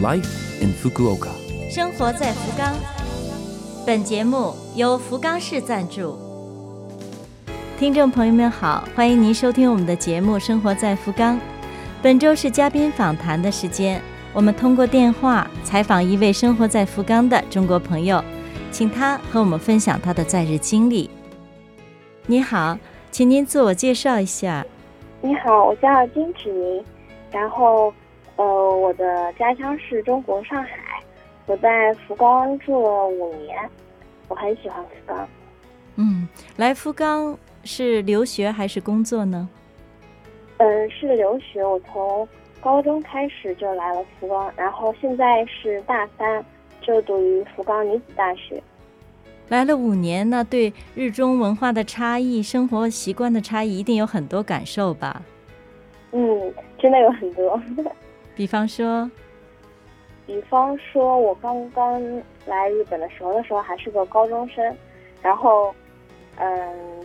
Life in Fukuoka。生活在福冈。本节目由福冈市赞助。听众朋友们好，欢迎您收听我们的节目《生活在福冈》。本周是嘉宾访谈的时间，我们通过电话采访一位生活在福冈的中国朋友，请他和我们分享他的在日经历。你好，请您自我介绍一下。你好，我叫金芷宁，然后，呃，我的家乡是中国上海，我在福冈住了五年，我很喜欢福冈。嗯，来福冈是留学还是工作呢？嗯，是留学，我从高中开始就来了福冈，然后现在是大三，就读于福冈女子大学。来了五年，那对日中文化的差异、生活习惯的差异，一定有很多感受吧？嗯，真的有很多。比方说，比方说，我刚刚来日本的时候，那时候还是个高中生，然后，嗯，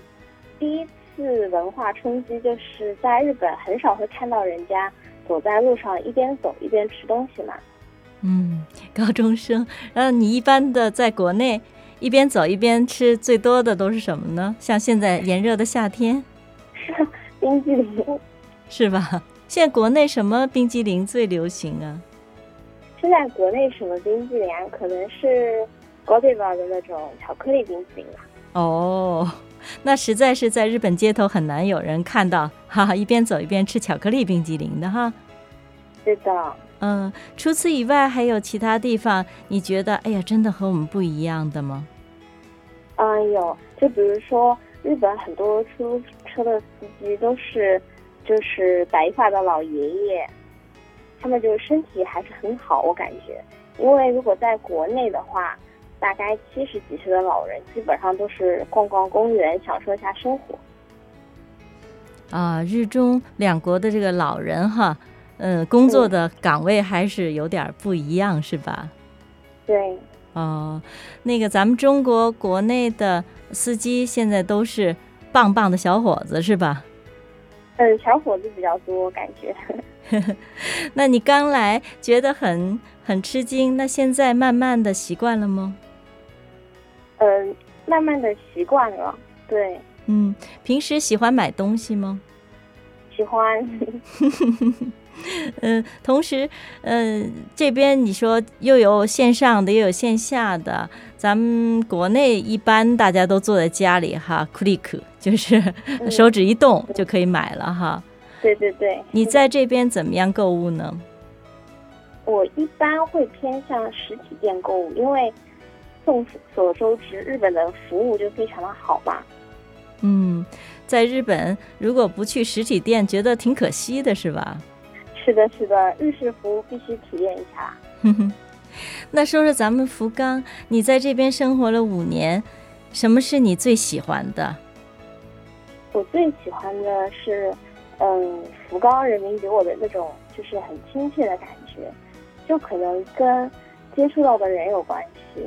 第一次文化冲击就是在日本很少会看到人家走在路上一边走一边吃东西嘛。嗯，高中生，呃，你一般的在国内。一边走一边吃，最多的都是什么呢？像现在炎热的夏天，冰激凌，是吧？现在国内什么冰激凌最流行啊？现在国内什么冰激凌啊？可能是高迪巴的那种巧克力冰淇淋吧。哦，那实在是在日本街头很难有人看到，哈哈，一边走一边吃巧克力冰激凌的哈。是的。嗯，除此以外，还有其他地方你觉得，哎呀，真的和我们不一样的吗？嗯，有，就比如说日本很多出租车的司机都是，就是白发的老爷爷，他们就是身体还是很好，我感觉。因为如果在国内的话，大概七十几岁的老人基本上都是逛逛公园，享受一下生活。啊，日中两国的这个老人哈，嗯，工作的岗位还是有点不一样，是吧？对。哦，那个咱们中国国内的司机现在都是棒棒的小伙子，是吧？嗯，小伙子比较多，感觉。那你刚来觉得很很吃惊，那现在慢慢的习惯了吗？嗯，慢慢的习惯了，对。嗯，平时喜欢买东西吗？喜欢。嗯，同时，嗯，这边你说又有线上的，又有线下的。咱们国内一般大家都坐在家里哈，click 就是手指一动就可以买了哈。对对对。你在这边怎么样购物呢？我一般会偏向实体店购物，因为众所周知，日本的服务就非常的好嘛。嗯，在日本如果不去实体店，觉得挺可惜的，是吧？是的，是的，日式服务必须体验一下。那说说咱们福冈，你在这边生活了五年，什么是你最喜欢的？我最喜欢的是，嗯，福冈人民给我的那种就是很亲切的感觉，就可能跟接触到的人有关系。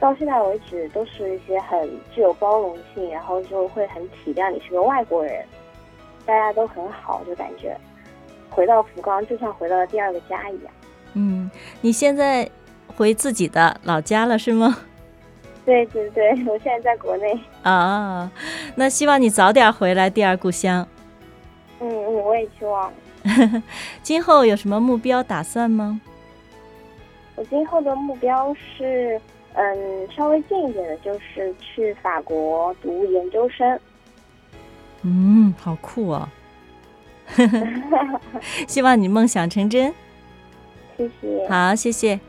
到现在为止，都是一些很具有包容性，然后就会很体谅你是个外国人，大家都很好，就感觉。回到福冈，就像回到了第二个家一样。嗯，你现在回自己的老家了是吗？对对对，我现在在国内。啊，那希望你早点回来第二故乡。嗯嗯，我也希望。今后有什么目标打算吗？我今后的目标是，嗯，稍微近一点的，就是去法国读研究生。嗯，好酷哦。希望你梦想成真。谢谢。好，谢谢。